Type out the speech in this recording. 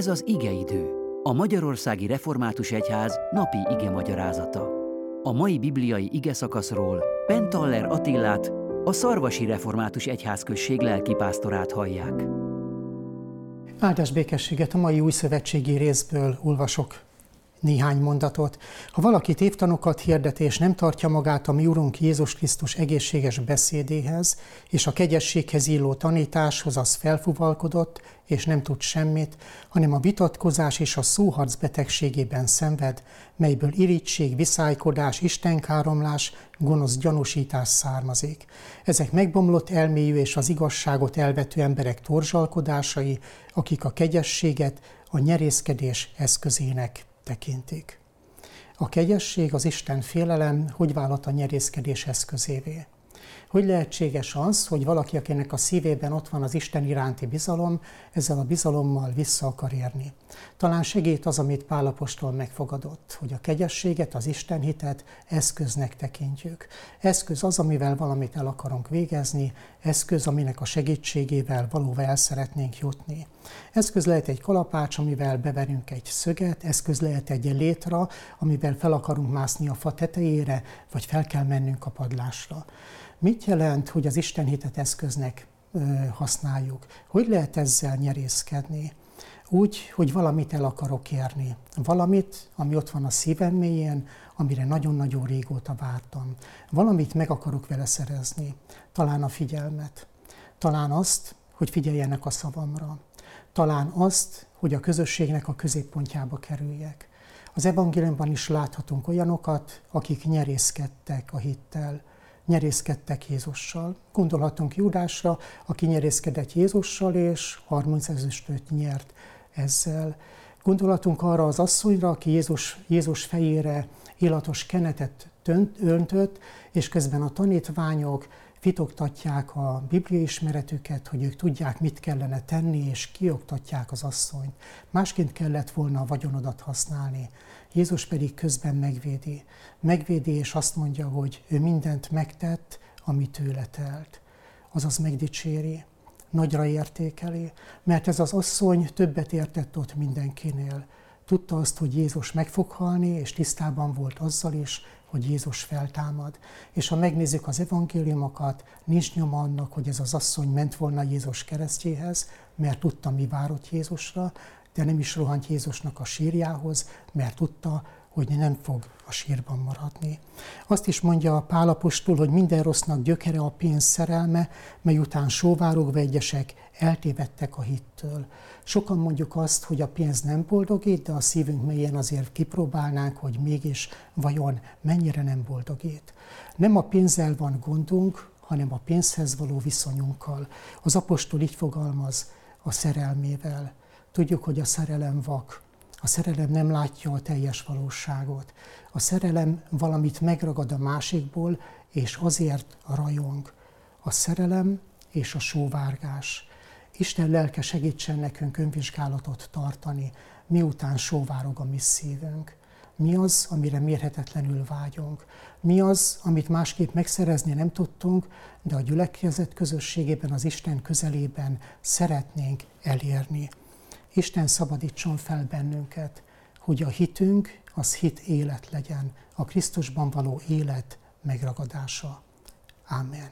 Ez az igeidő, a Magyarországi Református Egyház napi ige magyarázata. A mai bibliai ige szakaszról Pentaller Attillát, a Szarvasi Református Egyházközség lelkipásztorát hallják. Áldás békességet a mai új szövetségi részből olvasok néhány mondatot. Ha valaki tévtanokat hirdet és nem tartja magát a mi Urunk Jézus Krisztus egészséges beszédéhez és a kegyességhez illó tanításhoz, az felfuvalkodott és nem tud semmit, hanem a vitatkozás és a szóharc betegségében szenved, melyből irítség, viszálykodás, istenkáromlás, gonosz gyanúsítás származik. Ezek megbomlott elmélyű és az igazságot elvető emberek torzsalkodásai, akik a kegyességet a nyerészkedés eszközének tekintik. A kegyesség, az Isten félelem hogy vállalt a nyerészkedés eszközévé? Hogy lehetséges az, hogy valaki, akinek a szívében ott van az Isten iránti bizalom, ezzel a bizalommal vissza akar érni? Talán segít az, amit Pálapostól megfogadott, hogy a kegyességet, az Isten hitet eszköznek tekintjük. Eszköz az, amivel valamit el akarunk végezni, eszköz, aminek a segítségével valóban el szeretnénk jutni. Eszköz lehet egy kalapács, amivel beverünk egy szöget, eszköz lehet egy létra, amivel fel akarunk mászni a fa tetejére, vagy fel kell mennünk a padlásra. Mit jelent, hogy az Isten hitet eszköznek használjuk? Hogy lehet ezzel nyerészkedni? Úgy, hogy valamit el akarok érni. Valamit, ami ott van a szívem mélyén, amire nagyon-nagyon régóta vártam. Valamit meg akarok vele szerezni. Talán a figyelmet. Talán azt, hogy figyeljenek a szavamra. Talán azt, hogy a közösségnek a középpontjába kerüljek. Az evangéliumban is láthatunk olyanokat, akik nyerészkedtek a hittel, nyerészkedtek Jézussal. Gondolhatunk Judásra, aki nyerészkedett Jézussal, és 30 ezüstöt nyert ezzel. Gondolhatunk arra az asszonyra, aki Jézus, Jézus fejére illatos kenetet öntött, és közben a tanítványok fitoktatják a Biblia ismeretüket, hogy ők tudják, mit kellene tenni, és kioktatják az asszonyt. Másként kellett volna a vagyonodat használni. Jézus pedig közben megvédi. Megvédi, és azt mondja, hogy ő mindent megtett, ami tőle telt. Azaz megdicséri, nagyra értékeli, mert ez az asszony többet értett ott mindenkinél. Tudta azt, hogy Jézus meg fog halni, és tisztában volt azzal is, hogy Jézus feltámad. És ha megnézzük az evangéliumokat, nincs nyoma annak, hogy ez az asszony ment volna Jézus keresztjéhez, mert tudta, mi várott Jézusra, de nem is rohant Jézusnak a sírjához, mert tudta, hogy nem fog a sírban maradni. Azt is mondja a Pálapostól, hogy minden rossznak gyökere a pénz szerelme, mely után sóvárogva egyesek eltévedtek a hittől. Sokan mondjuk azt, hogy a pénz nem boldogít, de a szívünk mélyén azért kipróbálnánk, hogy mégis vajon mennyire nem boldogít. Nem a pénzzel van gondunk, hanem a pénzhez való viszonyunkkal. Az apostol így fogalmaz a szerelmével. Tudjuk, hogy a szerelem vak, a szerelem nem látja a teljes valóságot. A szerelem valamit megragad a másikból, és azért rajong. A szerelem és a sóvárgás. Isten lelke segítsen nekünk önvizsgálatot tartani, miután sóvárog a mi szívünk. Mi az, amire mérhetetlenül vágyunk? Mi az, amit másképp megszerezni nem tudtunk, de a gyülekezet közösségében, az Isten közelében szeretnénk elérni? Isten szabadítson fel bennünket, hogy a hitünk az hit élet legyen, a Krisztusban való élet megragadása. Amen.